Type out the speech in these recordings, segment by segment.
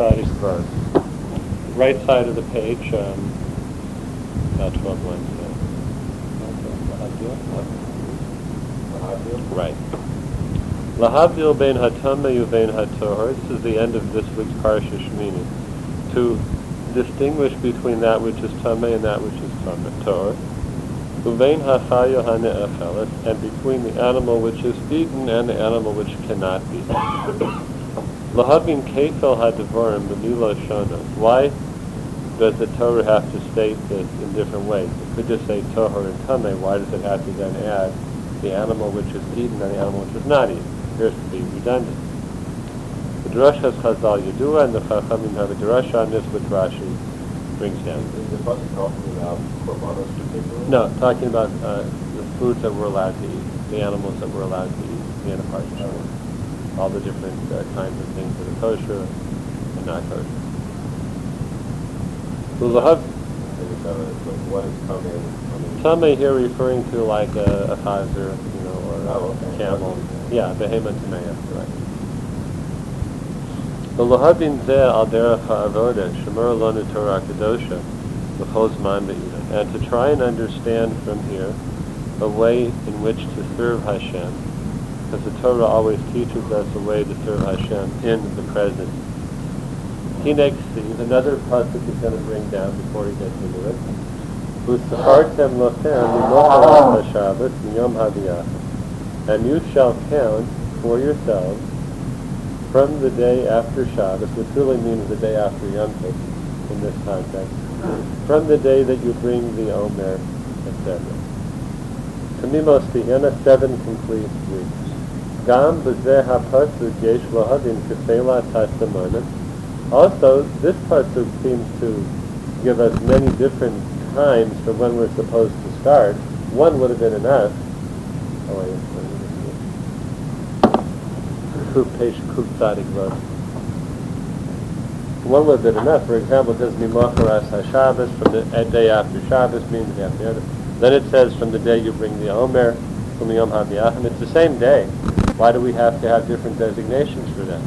Right side of the page, um, about 12 lines down. Right. Lahavdil bein hatama uvein hator. This is the end of this week's Parsha Shemini. To distinguish between that which is tame and that which is tame, tor. Uvein hachayo and between the animal which is eaten and the animal which cannot be eaten. Lahavin kefel hadavarim b'mila shona. Why does the Torah have to state this in different ways? It could just say tohar and tameh. Why does it have to then add the animal which is eaten and the animal which is not eaten? It appears to be redundant. The Drashas Chazal Yedua and the Chachamim have a drasha on this, which Rashi brings down. Is the talking about korbanos particularly? No, talking about uh, the foods that we're allowed to eat, the animals that we're allowed to eat, the Anaparshas. All the different uh, kinds of things that are kosher and not kosher. Ulahav Is a- so what is mean, Tame here referring to like a, a chazer, you know, or Oh, a camel. Yeah, behemoth tameya, right. V'lohabin zeh al derech ha'avoda, shemar lonu Torah kedosha, v'chol zman be'ina. And to try and understand from here a way in which to serve Hashem, because the Torah always teaches us a way to serve Hashem in the present. He next sees another pasuk he's going to bring down before he gets into it. Lochem. And you shall count for yourselves from the day after Shabbos, which really means the day after Yom Tov in this context, from the day that you bring the Omer, etc. Tamimos tihena, seven complete weeks. Gam. Also, this pasuk seems to give us many different times for when we're supposed to start. One would have been enough. Oh. One would have been enough. For example, it says mimacharas haShabbos from the day after Shabbos means the after. Then it says from the day you bring the Omer from the Yom HaBiyachim. It's the same day. Why do we have to have different designations for that?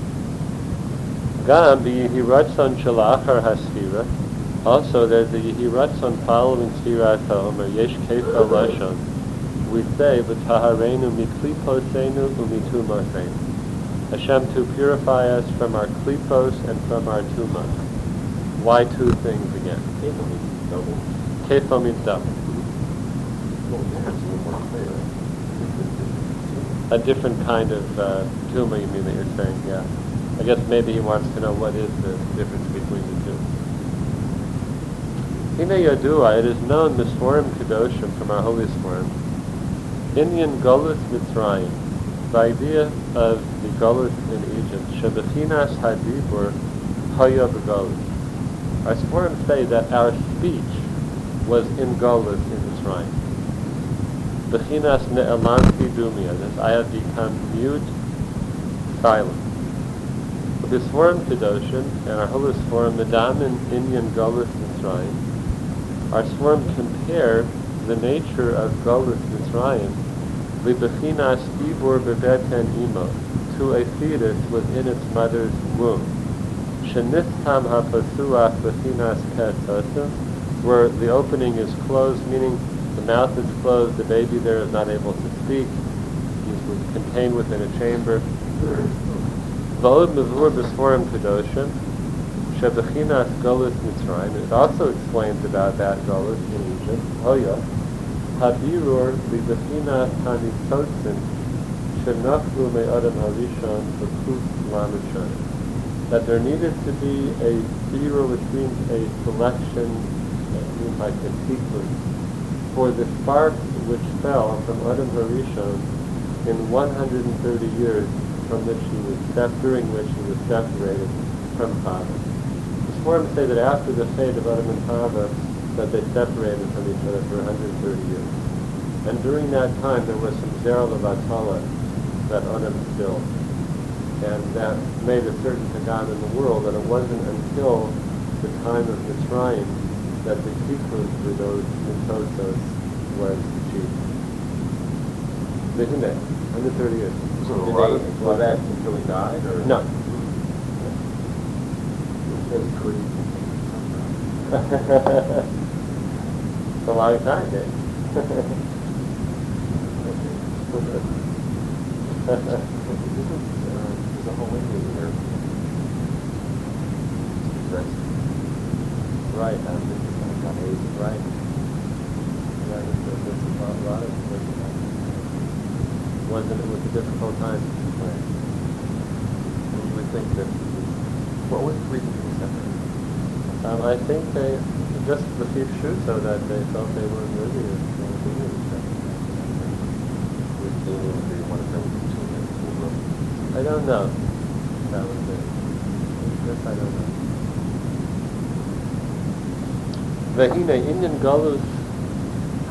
Gam b'yihiratzon shalachar hasfira. Also, there's the yihiratzon following Sfirat HaOmer. Yesh kefa lashon. We say, v'taharenu mikliposenu umitumosenu. Hashem to purify us from our klipos and from our tumas. Why two things again? Kefil means double. Kefo means double. A different kind of uh, tuma, you mean that you're saying, yeah. I guess maybe he wants to know what is the difference between the two. Hine Yadua, it is known, Misforim Kedoshim, from our holy Sforim, Indian Golus Mitzrayim, the idea of the Golus in Egypt, Shebechinas Hadibur Haya Begolus. Our Sforim say that our speech was in Golus in Mitzrayim. Bechinas Ne'elanti Dumia, I have become mute, silent. With The Sforim Kedoshim and our holy Sforim, Medamin Indian Golus Mitzrayim, our Sforim compare the nature of Golus Mitzrayim Libechinas Ibur Bebeten Imo, to a fetus within its mother's womb. Shenistam HaPasuach Bechinas Ketosim, where the opening is closed, meaning the mouth is closed, the baby there is not able to speak, he's contained within a chamber. It also explains about that Golus in Egypt. Hoya. Habirur Harishon B'Kuf Lamishon. That there needed to be a birur, which means a selection, uh, like a sequence, for the spark which fell from Adam Harishon in 130 years from which he was sep- during which he was separated from Chava. The Sforim say that after the fate of Adam and Chava, that they separated from each other for 130 years. And during that time, there was some Zerah Levatala that Adam killed. And that made a certain to God in the world that it wasn't until the time of the Mitzrayim that the sequence for those mitosos was achieved. Isn't it? 130 years. So Did was they- until he died, or? No. says creed. it's a long time, Dave. There's a whole Indian here. That's right, um, um, this is not right. Yeah, this is a lot of, this, wasn't, it was a difficult time. Right. And you would think that, what was the reason for separate? Um, I think they, just the thief shoot so that they felt they weren't worthy of uh, being with each other. With that they wanted them to continue to. I don't know. That was it. This I don't know. Vahina Indian Galus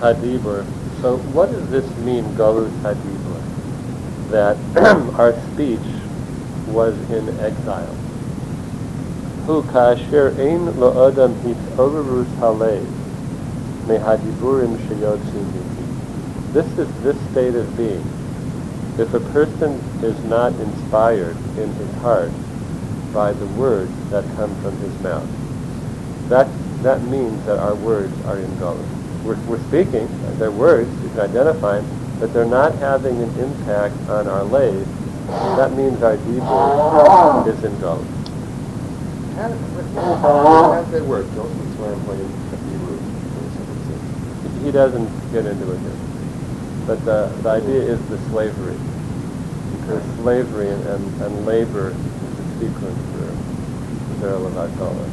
Hadibur. So what does this mean, Galus Hadibur? That our speech was in exile. Hu kasher ein lo adam hitorurus halev mehadiburim sheyotzim mipi. This is this state of being. If a person is not inspired in his heart by the words that come from his mouth, that, that means that our words are in Gullah. We're, we're speaking, they're words, you can identify them, but they're not having an impact on our lay. That means our dibur is in Gullah. How does that work? Don't swear and play. He doesn't get into it here. But the, the idea is the slavery. Because slavery and, and, and labor is the sequence for Zerah Levatala.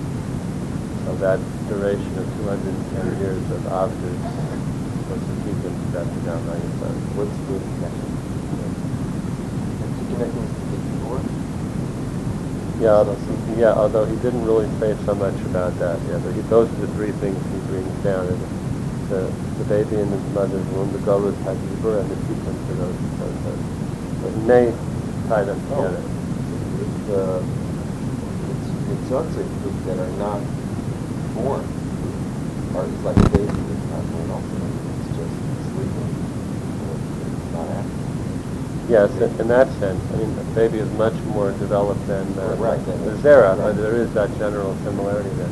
So that duration of 210 years of Avdus was the the down by your son. What's the connection? Connecting to the Hebrew? Yeah, although, yeah, although he didn't really say so much about that. Yeah, but he, those are the three things he brings down. And the, the baby in his mother's womb, the gullus hadibur, and the sequence of those. those, those. But he may tie them together. It's, uh, it's, it's that are not born. Or it's like a baby that's not born also. It's just sleeping. It's not active. Yes, in, in that sense. I mean, the baby is much more developed than uh, Right, the is- zera, right. but there is that general similarity there.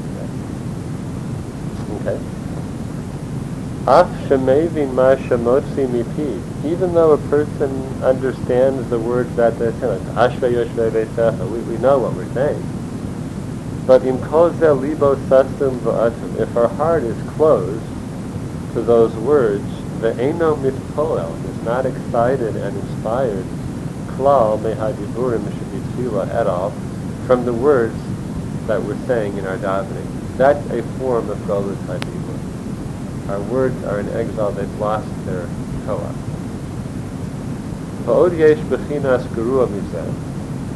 Okay. Af shemevin ma shemotzi mipi. Even though a person understands the words that they're saying, ashve yoshve veisecha, we, we know what we're saying. But libo if our heart is closed to those words, the ve'eno mitpoel, is not excited and inspired, klal mehadiburim shebitfila at all, from the words that we're saying in our davening. That's a form of Golus Hadibur. Our words are in exile, they've lost their koach.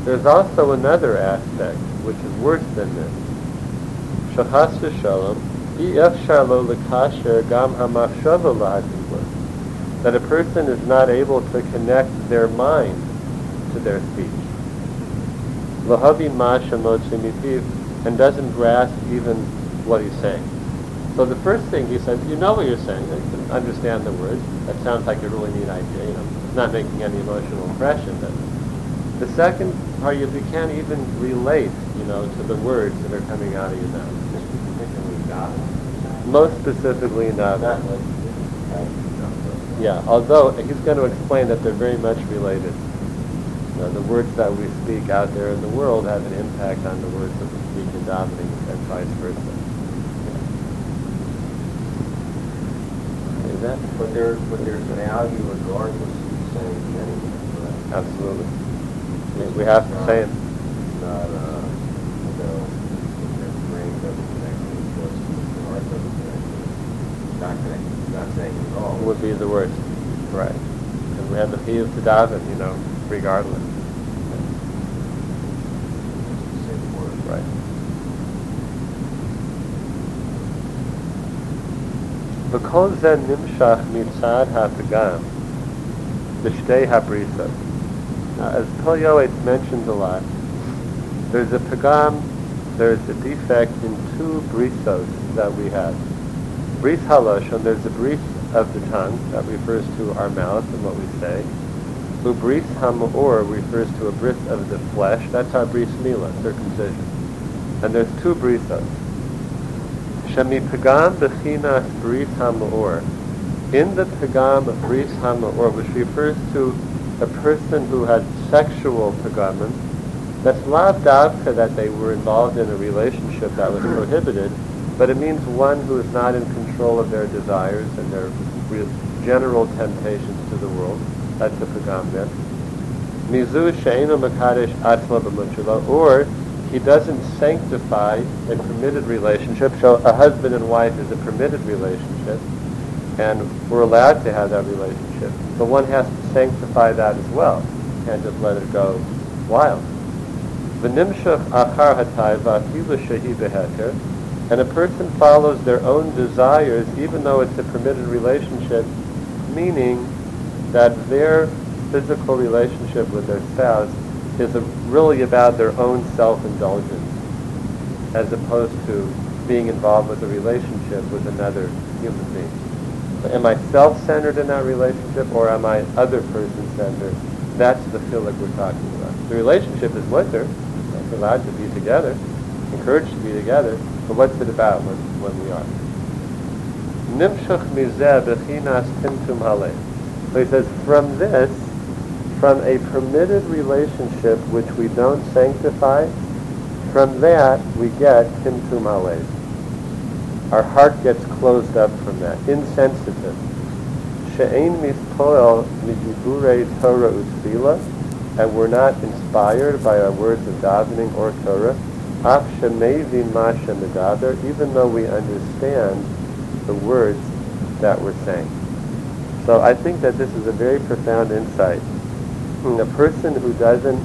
There's also another aspect, which is worse than this. Shachas v'shalom, efshar lo lekasher gam hamachshava lahadibur. That a person is not able to connect their mind to their speech. Lohavi ma shemotzi mipiv, and doesn't grasp even what he's saying. So the first thing he says, you know what you're saying, you can understand the words. That sounds like a really neat idea, you know. It's not making any emotional impression. But the second part, you, you can't even relate, know, to the words that are coming out of your mouth. Particularly. Most specifically not. Not like, Yeah, although he's going to explain that they're very much related. You know, the words that we speak out there in the world have an impact on the words that we speak in davening and vice versa. Is that? But there, but there's value regardless of saying anything. Absolutely. We- We have to say it. Not, uh, you know, if their brain doesn't connect to it, just the heart doesn't connect to it Not connected, not saying it at all. would be the worst. Right. Because we have the feel to daven, you know, regardless. Say the word. Right. וכל זה נמשך מצד הפגם בשתי הבריסות. Now, as Pil Yoetz mentions a lot, there's a pagam, there's a defect in two brisos that we have. Bris halosh, and there's a bris of the tongue that refers to our mouth and what we say. Ubris hamor refers to a bris of the flesh. That's our bris mila, circumcision. And there's two brisos. Shemi pagam bechinas bris ha'ma'or. In the pagam of bris ha'ma'or, which refers to a person who had sexual pagamim, that's lav davka that they were involved in a relationship that was prohibited, but it means one who is not in control of their desires and their general temptations to the world. That's the pagam there. Mizu she'enu makadesh atzma or he doesn't sanctify a permitted relationship. So a husband and wife is a permitted relationship, and we're allowed to have that relationship. But one has to sanctify that as well. Can't just let it go wild. V'nimshach achar hatayva shehi beheter, and a person follows their own desires even though it's a permitted relationship, meaning that their physical relationship with their spouse is really about their own self-indulgence as opposed to being involved with a relationship with another human being. Am I self-centered in that relationship or am I other person-centered? That's the feeling we're talking about. The relationship is mutter. We're allowed to be together, encouraged to be together, but what's it about when, when we are? Nimshach mizeh bechinas timtum haleh. So he says, from this, from a permitted relationship which we don't sanctify, from that we get timtum alev. Our heart gets closed up from that, insensitive. She'ein mispoel midibure Torah utfila, and we're not inspired by our words of davening or Torah. Even though we understand the words that we're saying. So I think that this is a very profound insight a person who doesn't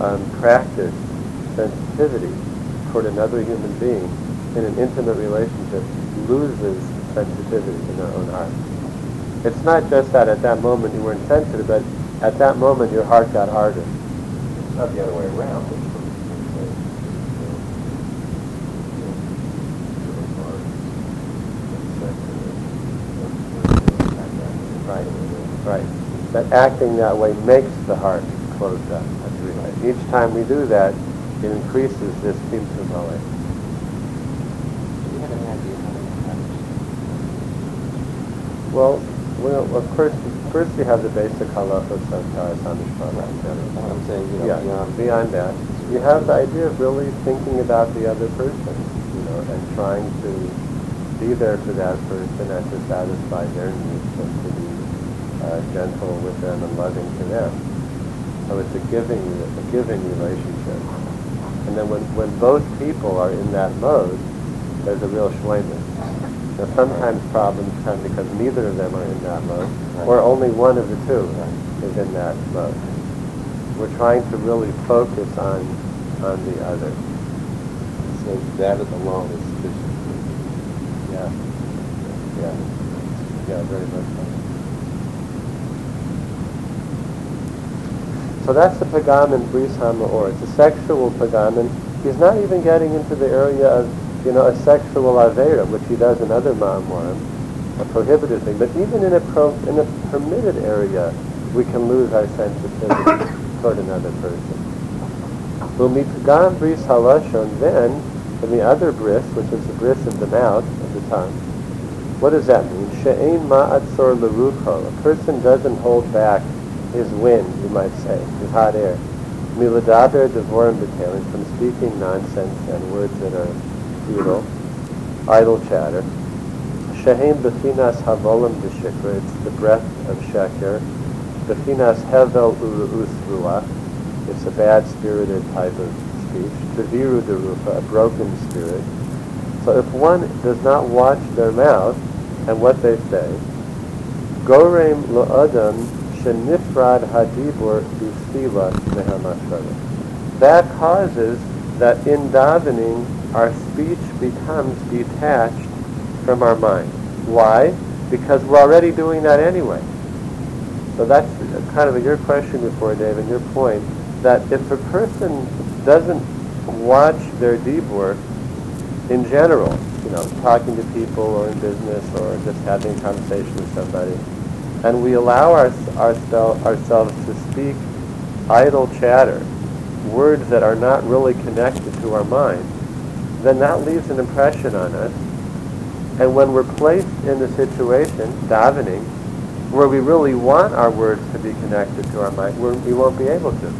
um, practice sensitivity toward another human being in an intimate relationship loses sensitivity in their own heart. It's not just that at that moment you weren't sensitive, but at that moment your heart got harder. It's not the other way around. Right that acting that way makes the heart closed up. Right. Each time we do that, it increases this timtum Do you have any idea Well, well, of course, first you have the basic halachos of Taharas HaMishpacha. Right. I'm saying, you know, yeah, beyond, beyond that, you have the idea of really thinking about the other person, you know, and trying to be there for that person and to satisfy their needs and to be uh, gentle with them and loving to them. So it's a giving, a giving relationship. And then when, when both people are in that mode, there's a real shlemus. Now sometimes problems come because neither of them are in that mode, or only one of the two is in that mode. We're trying to really focus on on the other. So that alone is sufficient. Yeah. Yeah. Yeah, very much so. So that's the pagam in Bris HaMa'or. It's a sexual pagam, and he's not even getting into the area of, you know, a sexual avera, which he does in other ma'amorim, a prohibited thing. But even in a, pro, in a permitted area, we can lose our sensitivity toward another person. Umipagam bris halashon, then, in the other bris, which is the bris of the mouth, of the tongue, what does that mean? She'ein ma'atzor lerucho. A person doesn't hold back his wind, you might say, his hot air. Miladaber devorim betalim, from speaking nonsense and words that are futile, idle chatter. Shehem befinas havolim b'shikra, it's the breath of sheker. Befinas hevel uru'us it's a bad-spirited type of speech. Taviru derufa, a broken spirit. So if one does not watch their mouth and what they say, gorem lo'adam shenifrad hadibur. That causes that in davening our speech becomes detached from our mind. Why? Because we're already doing that anyway. So that's kind of your question before, David, your point, that if a person doesn't watch their dibur in general, you know, talking to people or in business or just having a conversation with somebody, and we allow our, ourselves to speak idle chatter, words that are not really connected to our mind, then that leaves an impression on us. And when we're placed in the situation, davening, where we really want our words to be connected to our mind, we won't be able to.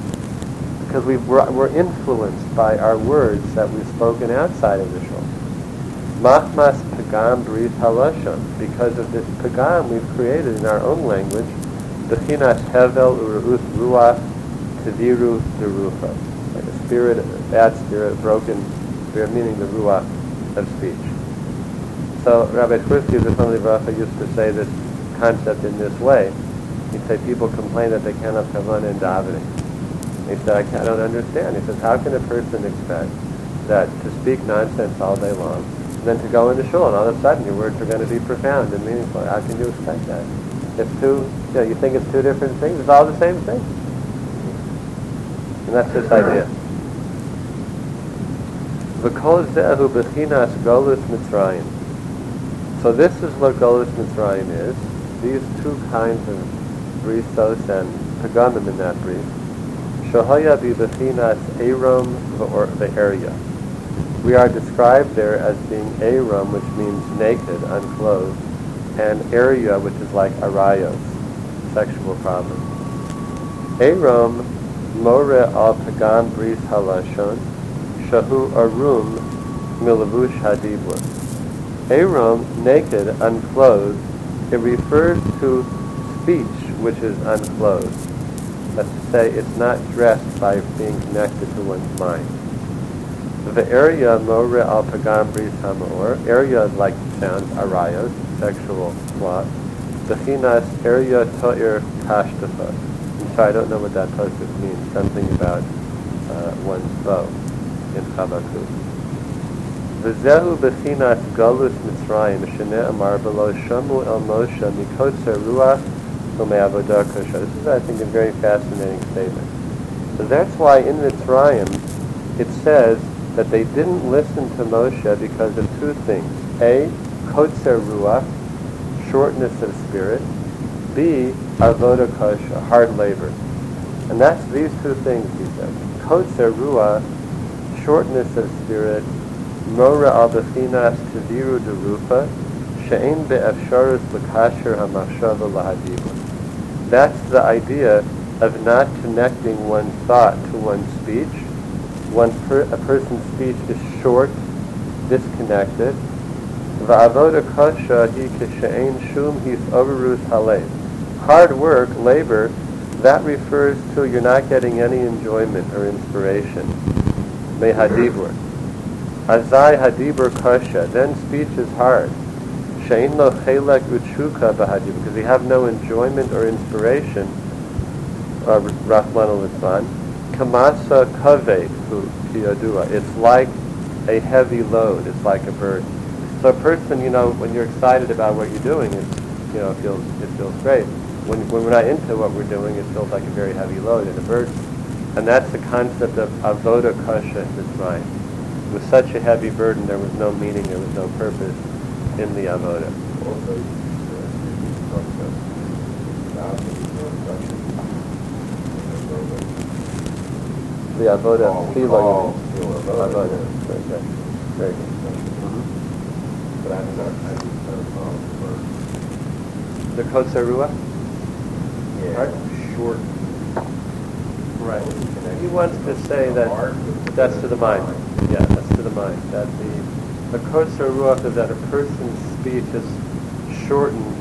Because we are we're influenced by our words that we've spoken outside of the shul. Machmas pagam bris halashon. Because of this pagam we've created in our own language, bechinas hevel uruth ruach teviru derucha. Like a spirit, a bad spirit, broken spirit, meaning the ruach of speech. So Rabbi Tversky Zechron used to say this concept in this way. He'd say people complain that they cannot have in davening. He said, I, I don't understand. He says, how can a person expect that to speak nonsense all day long, then to go into shul, and all of a sudden your words are going to be profound and meaningful? How can you expect that? It's two, you know, you think it's two different things. It's all the same thing. And that's this idea. So this is what golus mitzrayim is these two kinds of brisos and pagamim in that brief, shahaya bibachinas aram the area. We are described there as being aram, which means naked, unclothed, and area, which is like arayos, sexual problem. Aram more al pagam bris halashon shahu arum milavush hadibur. Aram, naked, unclothed, it refers to speech which is unclothed. That's to say, it's not dressed by being connected to one's mind. The area lo re'al pagam bris area like sounds, arayos, sexual sloth. Bechinas area to'ir kashtafa. I'm sorry, I don't know what that pasuk means. Something about uh, one's bow in Habakkuk. V'zehu bechinas galus mitzrayim shene'amar b'lo shamu el Moshe mikotzer ruach this is, I think, a very fascinating statement. So that's why in Mitzrayim it says that they didn't listen to Moshe because of two things. A, kotzer ruach, shortness of spirit. B, avoda kosha, hard labor. And that's these two things, he says. Kotzer ruach, shortness of spirit, Mora al bechinas derufa, she'en be'efsharus l'kasher ha'machshava lahadibur. That's the idea of not connecting one's thought to one's speech. One per, a person's speech is short, disconnected. Hard work, labor, that refers to you're not getting any enjoyment or inspiration. Mehadibur. Azai hadibur kasha. Then speech is hard. Shein lo chelek utshuka bahadibur. Because we have no enjoyment or inspiration. Uh, Rahman Kamasa kaveh kiyadua. It's like a heavy load. It's like a burden. So a person, you know, when you're excited about what you're doing, it's, you know, it feels, it feels great. When, when we're not into what we're doing, it feels like a very heavy load and a burden. And that's the concept of avoda kasha in Mitzrayim. It was such a heavy burden, there was no meaning, there was no purpose in the avoda. The avoda, filo, avoda. Very good. Very good. The kotsarua? Yeah. Short. Right. He wants to say that that's to the mind. Yeah, that's to the mind. That the the ruach is that a person's speech is shortened.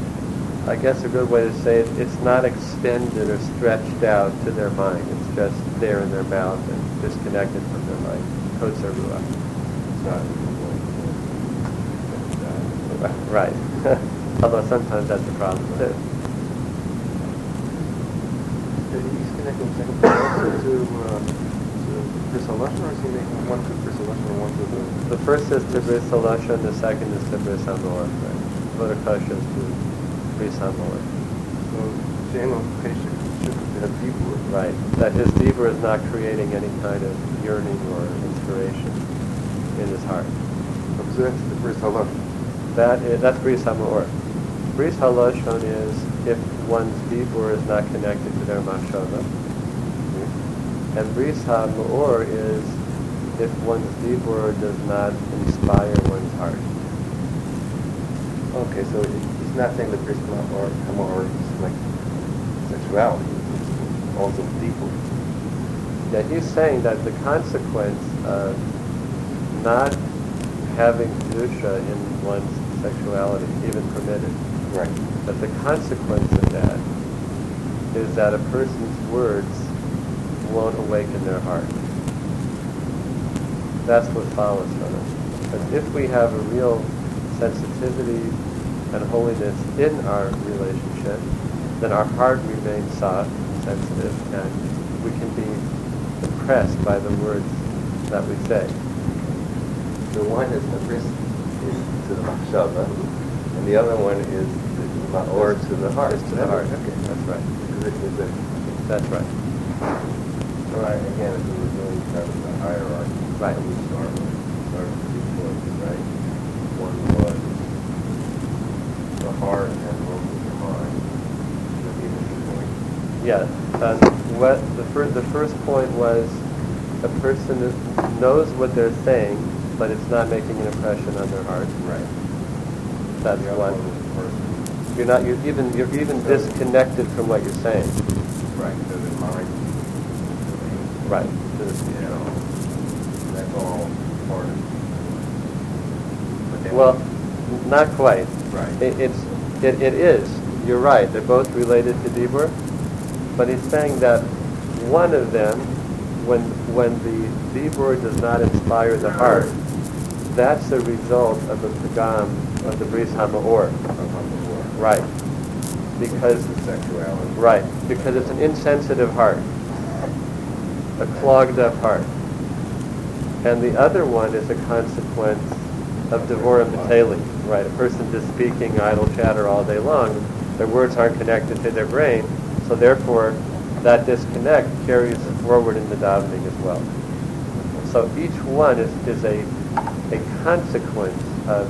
I guess a good way to say it, it's not extended or stretched out to their mind. It's just there in their mouth and disconnected from their mind. Kotzer ruach. Right. Although sometimes that's a problem too. Did he connect the second to uh, Bris Halashon, or is he making one to Bris Halashon and one to the... The first is to Bris Halashon, the second is to Bris Hamor. Right? Vodakasha is to Bris Hamor. So, Shema Pesha should have Dibur. Right. That his Dibur is not creating any kind of yearning or inspiration in his heart. So that's the Bris Halashon. That is, that's Bris Hamor. Bris Halashon is if one's Dibur is not connected to their Mashava And Bris HaMa'or is if one's dibur does not inspire one's heart. Okay, so he's not saying that Bris or Hamor is like sexuality. Also deeper. Yeah, he's saying that the consequence of not having kedusha in one's sexuality, even permitted, Right. that the consequence of that is that a person's words won't awaken their heart. That's what follows from it. Because if we have a real sensitivity and holiness in our relationship, then our heart remains soft, sensitive, and we can be impressed by the words that we say. The one is the Bris is to the Machshava, and the other one is the Ma'or to the heart. It's to the heart. Okay, that's right. Because it is a, That's right. so I, again, if we were kind of the hierarchy. Right. We start with, start with points, right? One was the heart and one was the mind. Would be the two points. Yeah. Uh, what the first the first point was a person knows what they're saying, but it's not making an impression on their heart. Right. That's other one. You're not. You're even. You're even disconnected from what you're saying. Right, so the mind. Right. You know, that's all part of it. Well, not quite. Right. It, it's. It, it is. You're right. They're both related to Dibur, but he's saying that one of them, when when the Dibur does not inspire the heart, that's the result of the pagam of the bris hama'or. Right. Because sexuality. right. Because it's an insensitive heart, a clogged up heart, and the other one is a consequence of devorim betali. Right. A person just speaking idle chatter all day long, their words aren't connected to their brain, so therefore that disconnect carries forward in the davening as well. So each one is, is a, a consequence of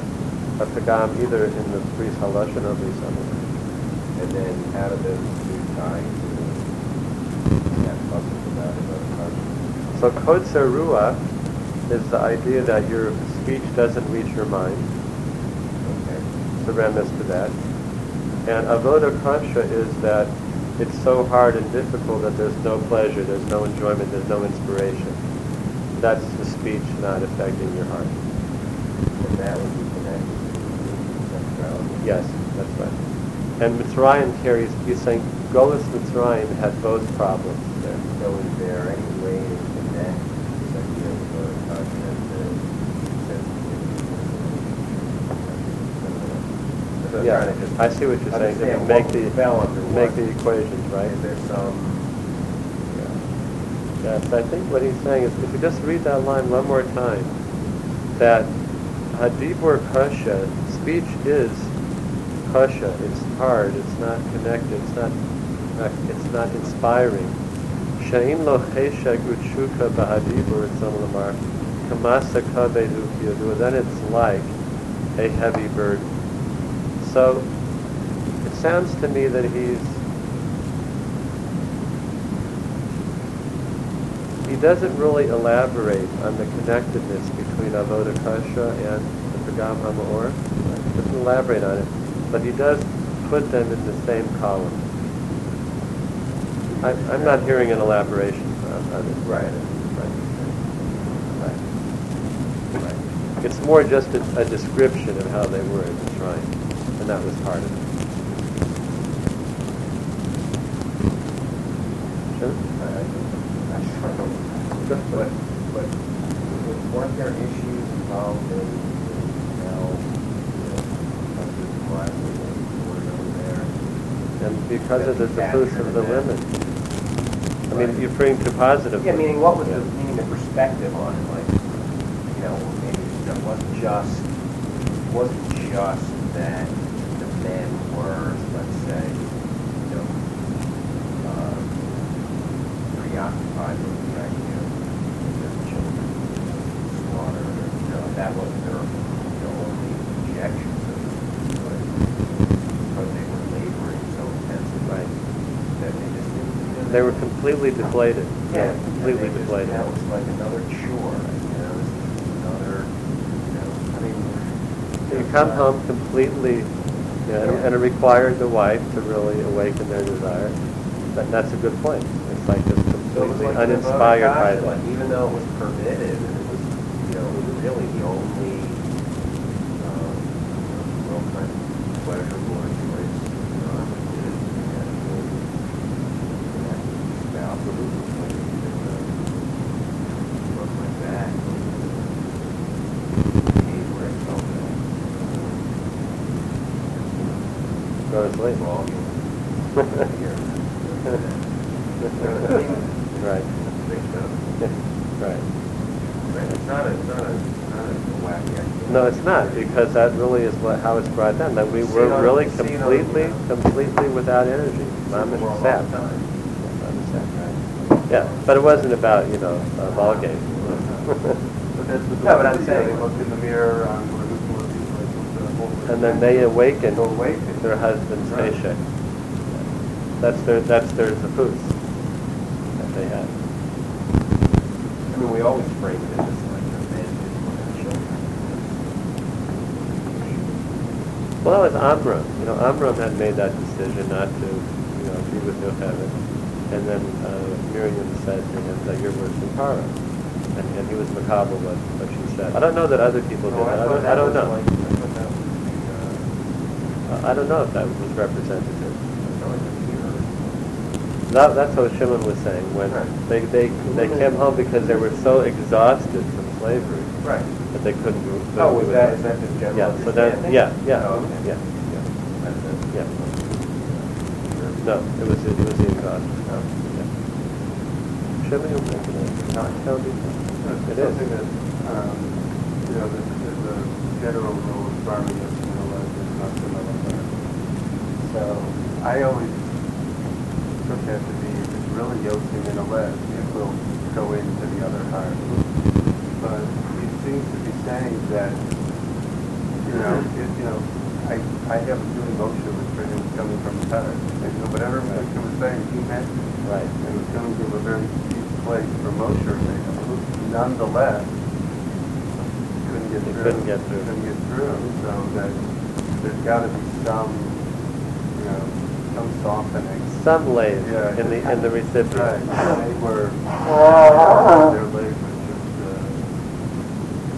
a pagam either in the bris halashon or bris hamor. And then how do those two tie into that puzzle about it? So kotzer ruach is the idea that your speech doesn't reach your mind. Okay. The premise to that. And avoda kasha is that it's so hard and difficult that there's no pleasure, there's no enjoyment, there's no inspiration. That's the speech not affecting your heart. And that would be connected. Yes, that's right. And Mitzrayim carries, he's saying Golis Mitzrayim had both problems there. So is there any way to connect sexual or conscious sensitivity? Yeah, I see what you're saying. Understand Make what the, under make what. the equations, right? Is there some, Yes, I think what he's saying is, if you just read that line one more time, that hadibur kasha, speech is kasha, it's hard, it's not connected, it's not, not it's not inspiring. Shein lo cheshag utshuka b'hadibur, it's lamar, kamasa kavedu kiyadu, then it's like a heavy burden. So, it sounds to me that he's he doesn't really elaborate on the connectedness between avoda kasha and the pagam hamaor. He doesn't elaborate on it, but he does put them in the same column. I, I'm not hearing an elaboration on, on it. Right. Right. Right. Right. It's more just a, a description of how they were in the shrine, that was part of it. Sure. But, but weren't there issues involved in, in you know, and were there? And because of the Captured of the women. I mean, you're bringing to positive. Yeah, meaning what was Yeah. the, meaning the perspective on it, like, you know, maybe it wasn't just, it wasn't just that the men were, let's say, you know, uh, preoccupied with the idea of their children slaughtered, or, you know, that wasn't their, you know, only objection to it, but because they were laboring so intensely, Right. that they just didn't. They were completely completely deflated. Yeah, completely and they just- deflated. That was like another chore, you know, this is another, you know, I mean. You come home completely, you know, and- and it required the wife to really awaken their desire. But that's a good point. It's like just So completely like the uninspired by that. Even though it was permitted, and it was, you know, it was really the only, um, real kind of pleasurable or choice, you know, opportunity to get to, connect with your spouse, or with like, even, uh, look like that. Came where it felt that, Go to Right. Right. Right, It's not a, not a, not a wacky idea. No, it's not, because that really is what, how it's brought down, that we were it really you see it on, completely, you completely without energy. See Mom the and world all sap. the time. Yeah, but it wasn't about, you know, a ball game. But that's the No, but I'm saying- They look in the mirror on what it was like with the whole. And then they awaken awaken. their husband's Right. paycheck. That's their, that's their tapoos that they have. I mean, we always frame it as like a man and children. Well, that was Amram. You know, Amram had made that decision not to, you know, be with Yocheved. And then uh, Miriam said to him that you're worse than Tara. And, and he was macabre what, what she said. I don't know that other people did No. I don't, I don't know. like- I thought that was the, I don't know if that was representative. I felt like the hero. That, that's what Shimon was saying when Right. they, they, they came home because they were so exhausted from slavery Right. that they couldn't do Oh, was it. that, is that the general Yeah, so that, yeah, yeah, Oh, okay. yeah, it. yeah. No, it was, it was the exhaustion. Oh. Yeah. Shimon, you're making a not counting. It is. Something that, um, you know, there's, there's a general rule of farming that's, you know, like, not about. So I always took that to be, if it's really yosing in a lead, it will go into the other heart. But he seems to be saying that, you know, mm-hmm. it, you know, I, I have a feeling Moshe was pretty was coming from his heart. And, know, whatever Moshe was saying, he meant. Right. And it was coming from a very deep place for Moshe, nonetheless couldn't get He through. couldn't get through. Couldn't get through, so that there's gotta be some, know, some softening. Some lays Yeah. in the, in the recipient. Right, they were, their leg was just, uh,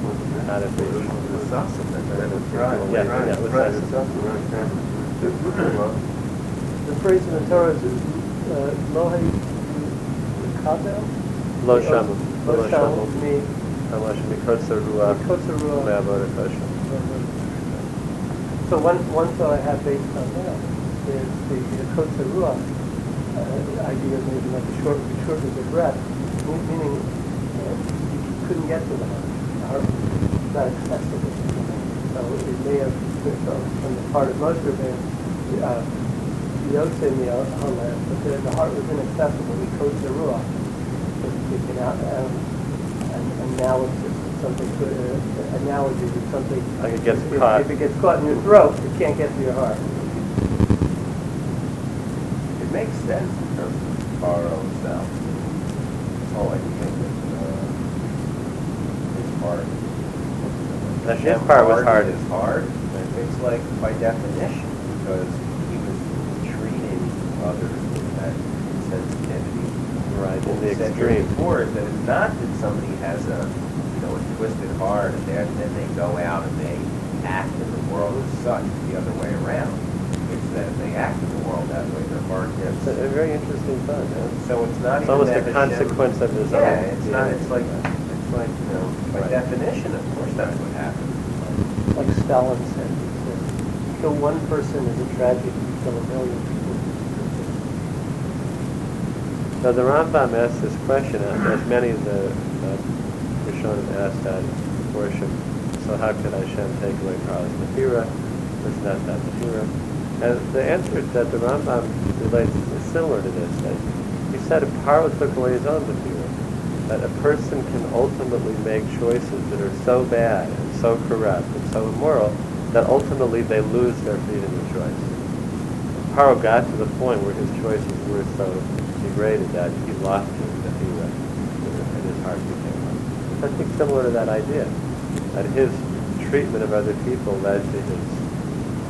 wasn't Out of reach. It was Supplement, that was Right, Yeah, right, yeah, it was right, nice. it's up to right, yeah. Well, The phrase in the Torah is, uh, lo kabel? Lo shamu. Lo Lo shamu, shamu. me, Unless you mikotza ruach. Mikotza ruach. me'avoda kosher. So one, one thought I have based on that is the the Kotze Ruach uh, idea of maybe like a short, shortness of breath, meaning uh, you couldn't get to the heart. The heart was not accessible. So it may have, so from the part of of it, uh, Yotze mi Halet, but the, the heart was inaccessible. The Kotze Ruach was taken out, um, an analysis, something, to, uh, analogy to something Like it gets if- caught. If it gets caught in your throat, it can't get to your heart. It makes sense in terms of borrow self. Oh, I think that, uh, his part. That his part was hard. Is hard. It's like by definition, because he was treating others with that sensitivity. Right, in the we said here extreme. Before that it's not that somebody has a, you know, a twisted heart and then, then they go out and they act in the world as such, the other way around. It's that if they act in the world that way, their heart gets. It's a a very interesting thought, yeah. So it's not It's even almost that a consequence of his own. Yeah, it's not, it's like, it's like, you know, by Right. definition, of course that's what happens. Like Stalin said, he said, kill one person is a tragedy, kill a million people. Now the Rambam asked this question, uh, as many of the uh, Rishonim asked that worship. So how could Hashem take away Karla's Bechira? Was not that Bechira? And the answer that the Rambam relates is similar to this. That he said took away his own Bechira, that a person can ultimately make choices that are so bad and so corrupt and so immoral that ultimately they lose their freedom of choice. Paro got to the point where his choices were so degraded that he lost his Athira, and his heart became one. I think similar to that idea, that his treatment of other people led to his,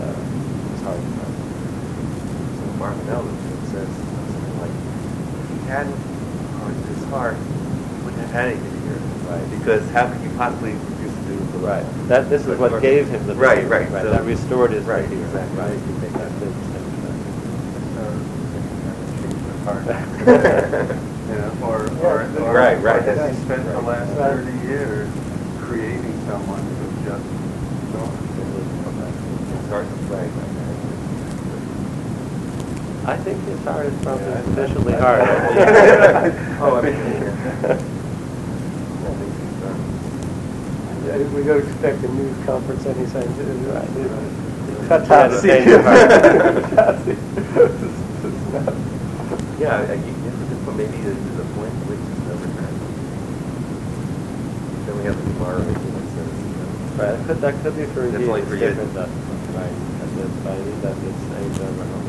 uh, his heart. So Mark Melvin says something like, if he hadn't hardened his heart, he wouldn't have had anything here. Right. Because how could you possibly refuse to do the Right. That this is what gave him the Right, Athira, right. right. So- that restored his Right, Athira. exactly. Right. You make that big distinction. Heart. You know, or, Yeah, or, or. right, right, or that's- He spent the right. last Right. thirty years creating someone who's just gone. His heart, right, right. I think his heart is probably Yeah, sufficiently I- hard. Oh, I mean, Yeah. We- don't expect a news conference anytime soon. Right. Cut Yeah, that. the change of. Yeah, I- you, it's a maybe the, the point which is never time. Then we have the Gemara, maybe that says, you know, Right, that could, that could be for That's only for you. different, right, that it's, by that it's aimed over only the natural,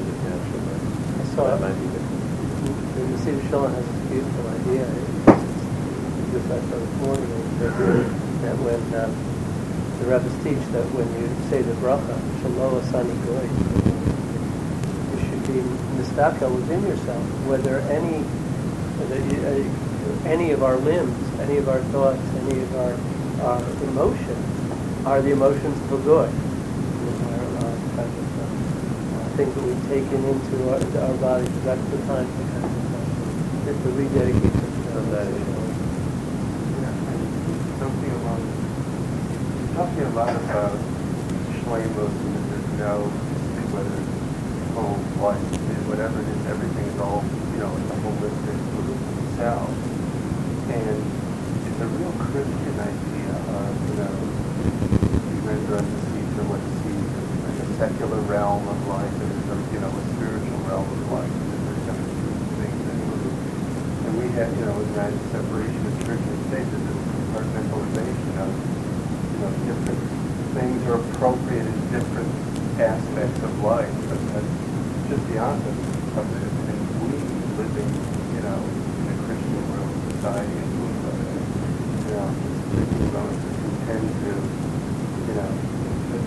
saw that might be different. The Yeshiva Shalom has this beautiful idea, just saw this morning, that that when um, the rabbis teach that when you say the bracha, Shelo Asani Goy, you should be mistaka within yourself, whether any, whether you- uh, any of our limbs, any of our thoughts, any of our, our emotions are the emotions of a goy. Our, our kind of, uh, things that we've taken into our, into our body, because that's the time to kind of, just to rededicate From that, themselves. Something along, talking a lot about shlemos and that there's no, whether it's home, life, whatever it is, everything is all, you know, it's a holistic self. And it's a real Christian idea of, you know, you render unto Caesar what Caesar, like a secular realm of life, and there's a, you know, a spiritual realm of life, and there's kind of two things that move. And we have, you know, in that separation of church and state, there's this compartmentalization of, you know, different things are appropriate in different aspects of life, but that's just the opposite of it. And we living, you know, in a Christian world society and we live in, you know, we don't tend to, you know, to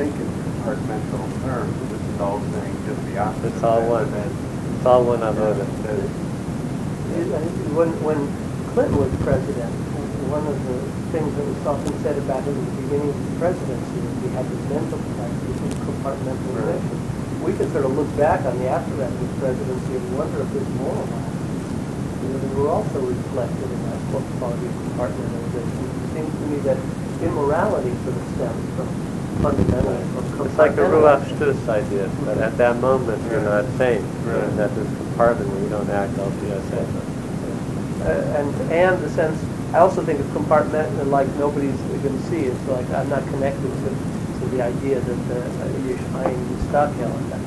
think in compartmental terms. This is all saying just the opposite. It's all one, it's all one that it- When, when Clinton was president, one of the things that was often said about him at the beginning of his presidency was he had this mental capacity, this compartmentalization. We can sort of look back on the aftermath of his presidency and wonder if his moral you know, they were also reflected in that quality of compartmentalization. It seems to me that immorality sort of stems from fundamentally It's like the Ruach. Shtus idea, that at that moment you're not sane, Right. and that this compartment where you don't act hasechah. Uh, and and the sense I also think of compartment and like nobody's going to see. It's like I'm not connected to, to the idea that the Yesh Ayin Mustakel and that.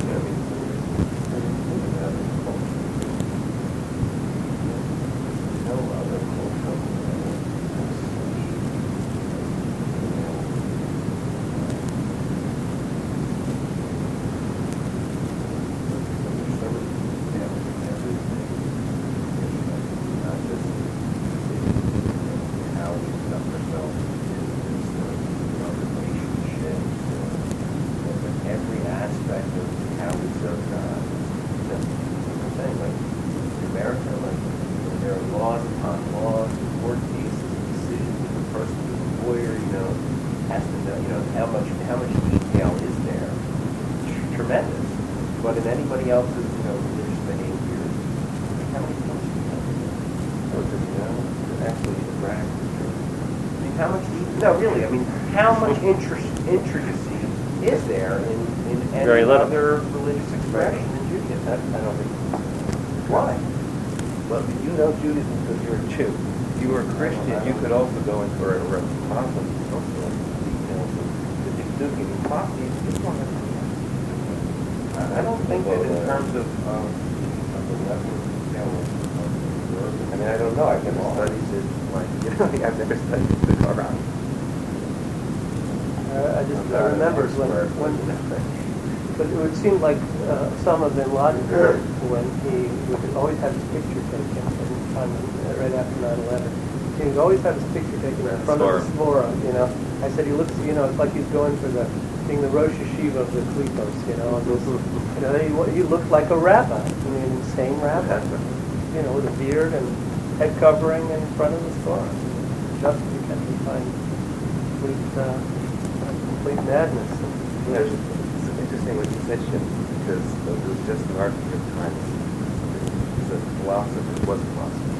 you know, I mean, in other cultures, no other culture every aspect of how we serve God. You know, I'm saying, like, in America, like, you know, there are laws upon laws, court cases, decisions, the person who's a lawyer, you know, has to know, you know, how much, how much detail is there? Tr- Tremendous. But in anybody else's, you know, religious behavior, how many times do you have? Or does, you know, actually interact with church? I mean, how much, de- no, really, I mean, how much interest, intricacy is there in, in any Very little. other religious expression in Judaism? I, I don't think, Why? well, you know Judaism because you're a Jew. If you were a Christian, you could also go in for a repository, also like details of and Coffee. Just want to. I don't think that in terms of, um, of the level of detail of, of, I mean, I don't know, I've never studied it, like, you know, I've never studied the Quran. Uh, I just I'm I remember when, when but- it would seem like uh, Osama bin Laden, when he would always have his picture taken every time, uh, right after 9/11, he would always have his picture taken in front of the Svora. You know, I said he looks, you know, it's like he's going for the being the Rosh Yeshiva of the Klipos. You know, this, you know, he, he looked like a rabbi. I mean, same rabbi. You know, with a beard and head covering in front of the Svora. Just because he find complete, uh, complete madness. Yeah, it's it's interesting what you because it was just an article in Times. It's a philosopher, was a philosopher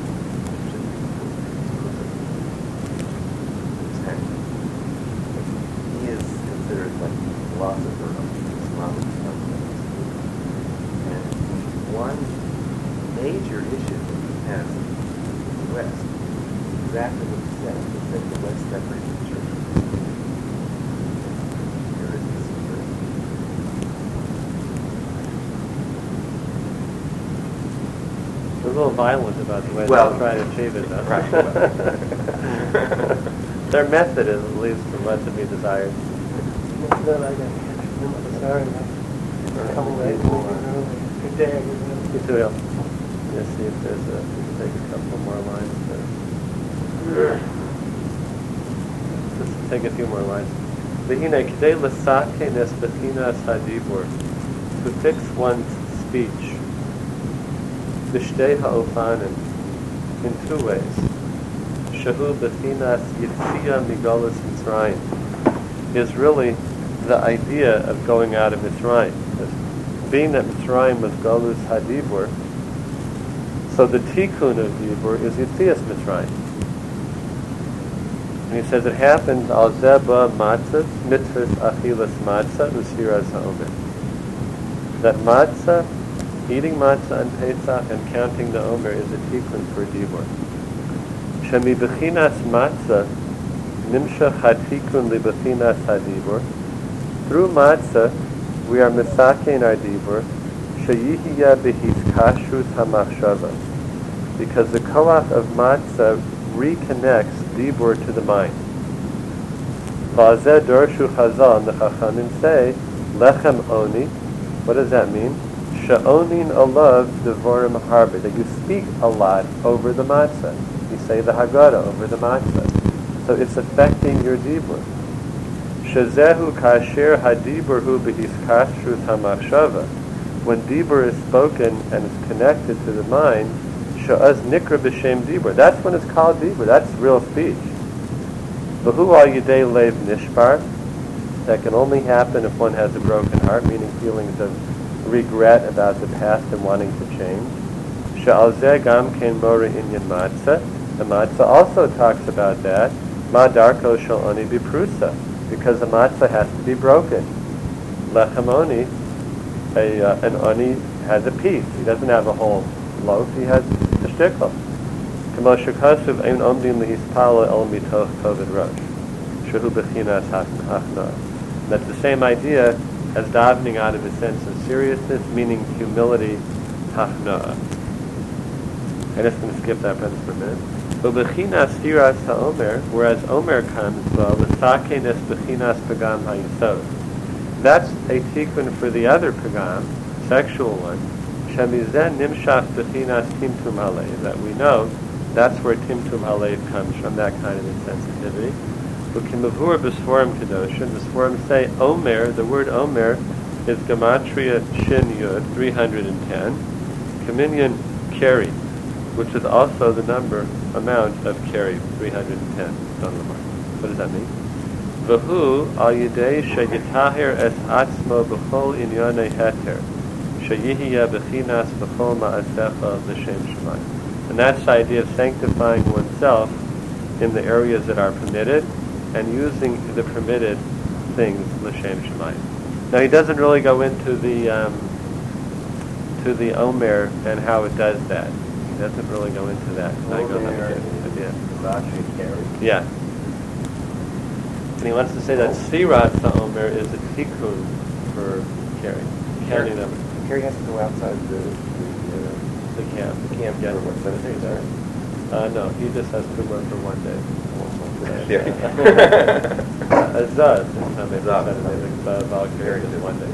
is considered like the philosopher of Islamic fundamentalism. And one major issue that he has in the West is exactly what he said, is that the West separates the church from the state. There is this. They're a little violent about the way Well, they try to achieve it, though. right. Their method is at least a lot to be desired. I sorry. I'm coming late. Good day. Al. Let's see if there's a, take a couple more lines. Let's take a few more lines. V'hine k'dei l'sake nes bechinas hadibur, to fix one's speech, b'shtei ha'ofanim, in two ways. Shahu bechinas yitzia migolas Mitzrayim, is really the idea of going out of Mitzrayim. Being that Mitzrayim was Galus Hadibur, so the tikkun of Dibur is Yitzias Mitzrayim. And he says it happened al zeba matzah, mitzvahs achilas matzah, usiras ha'omer. That matzah, eating matzah on Pesach and counting the omer is a tikkun for Dibur. Shemi bechinas matzah, nimshach hatikun li bechinas hadibur. Through matzah, we are misakein our dibur, sheyihiya behiskashrut hamachshava. Because the koach of matzah reconnects dibur to the mind. Vazeh dorshu chazal, and the chachamim say, lechem oni. What does that mean? Sha'onin alav devorim harbe. That you speak a lot over the matzah. You say the Haggadah over the matzah. So it's affecting your dibur. Shazehu kasher hadibur hu hamachshava. When dibur is spoken and is connected to the mind, sha'az nikra b'shem dibur. That's when it's called dibur. That's real speech. V'hu al yidei lev nishbar. That can only happen if one has a broken heart, meaning feelings of regret about the past and wanting to change. Sha'al zeh gam ken mora inyan matzah. The matzah also talks about that. Ma darko shal oni biprusa. Because the matzah has to be broken. Lechem oni, a, uh, an oni has a piece. He doesn't have a whole loaf. He has a shtickle. Shekasuv ein omdim lehispala el mitoch kovid rosh. Shehu bechinas hachna. That's the same idea as davening out of a sense of seriousness, meaning humility, hachna. I'm just going to skip that for a minute. Ubechinas hiras ha'omer, whereas omer comes, well, l'sake nes bechinas pagam ha'yisod. That's a tikkun for the other pagam, sexual one. Shemizen nimshach bechinas timtum halev. That we know that's where timtum halev comes from, that kind of insensitivity. Ukimavur b'sforim kedoshim. The sforim say omer. The word omer is gematria shin yud, 310. Kaminyan keri, which is also the number amount of keri, 310. Don't know What does that mean? V'hu al yidei es atzmo b'chol inyonei heter. Sheyihiya b'chinas b'chol ma'asecha l'shem shemayim. And that's the idea of sanctifying oneself in the areas that are permitted and using the permitted things l'shem shemayim. Now he doesn't really go into the um, to the omer and how it does that. He doesn't really go into that. I go into it, yeah. Yeah. And he wants to say that Sirat Omer is a tikkun for keri, counting them. Keri has to go outside the, the, uh, The camp. the camp Yeah. for what, seven days, right? Uh, no, he just has to work for one day. A zuz is how they Zuz. said it. I think Very good. one day.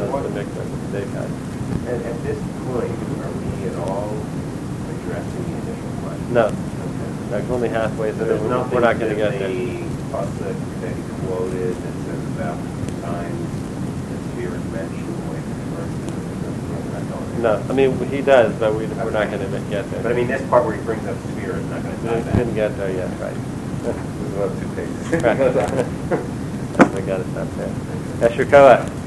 Does the mikvah, the steak house. At, at this point, are we at all addressing the initial question? No, Okay. like only halfway So through, there's we're nothing not gonna get there. the pasuk that he quoted that says about times the sphere is mentioned, like the first we're not going No. I mean, he does, but we, we're not gonna get there. But I mean, this part where he brings up sphere is not gonna We tie didn't back. didn't get there yet, right. This is about two pages. Right. We gotta stop there. Yasher Koach.